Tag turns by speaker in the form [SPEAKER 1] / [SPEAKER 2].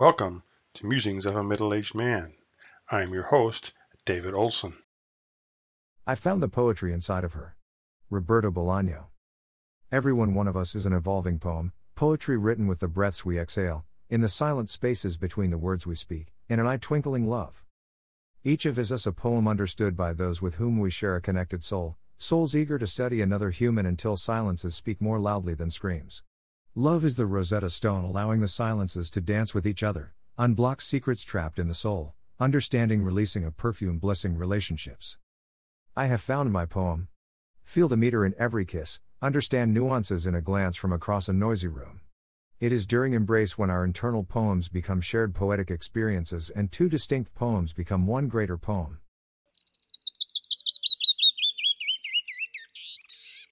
[SPEAKER 1] Welcome to Musings of a Middle Aged Man. I am your host, David Olson.
[SPEAKER 2] I found the poetry inside of her. Roberto Bolaño. Everyone one of us is an evolving poem, poetry written with the breaths we exhale, in the silent spaces between the words we speak, in an eye twinkling love. Each of us is a poem understood by those with whom we share a connected soul, souls eager to study another human until silences speak more loudly than screams. Love is the Rosetta Stone allowing the silences to dance with each other, unblock secrets trapped in the soul, understanding releasing a perfume blessing relationships. I have found my poem. Feel the meter in every kiss, understand nuances in a glance from across a noisy room. It is during embrace when our internal poems become shared poetic experiences and two distinct poems become one greater poem.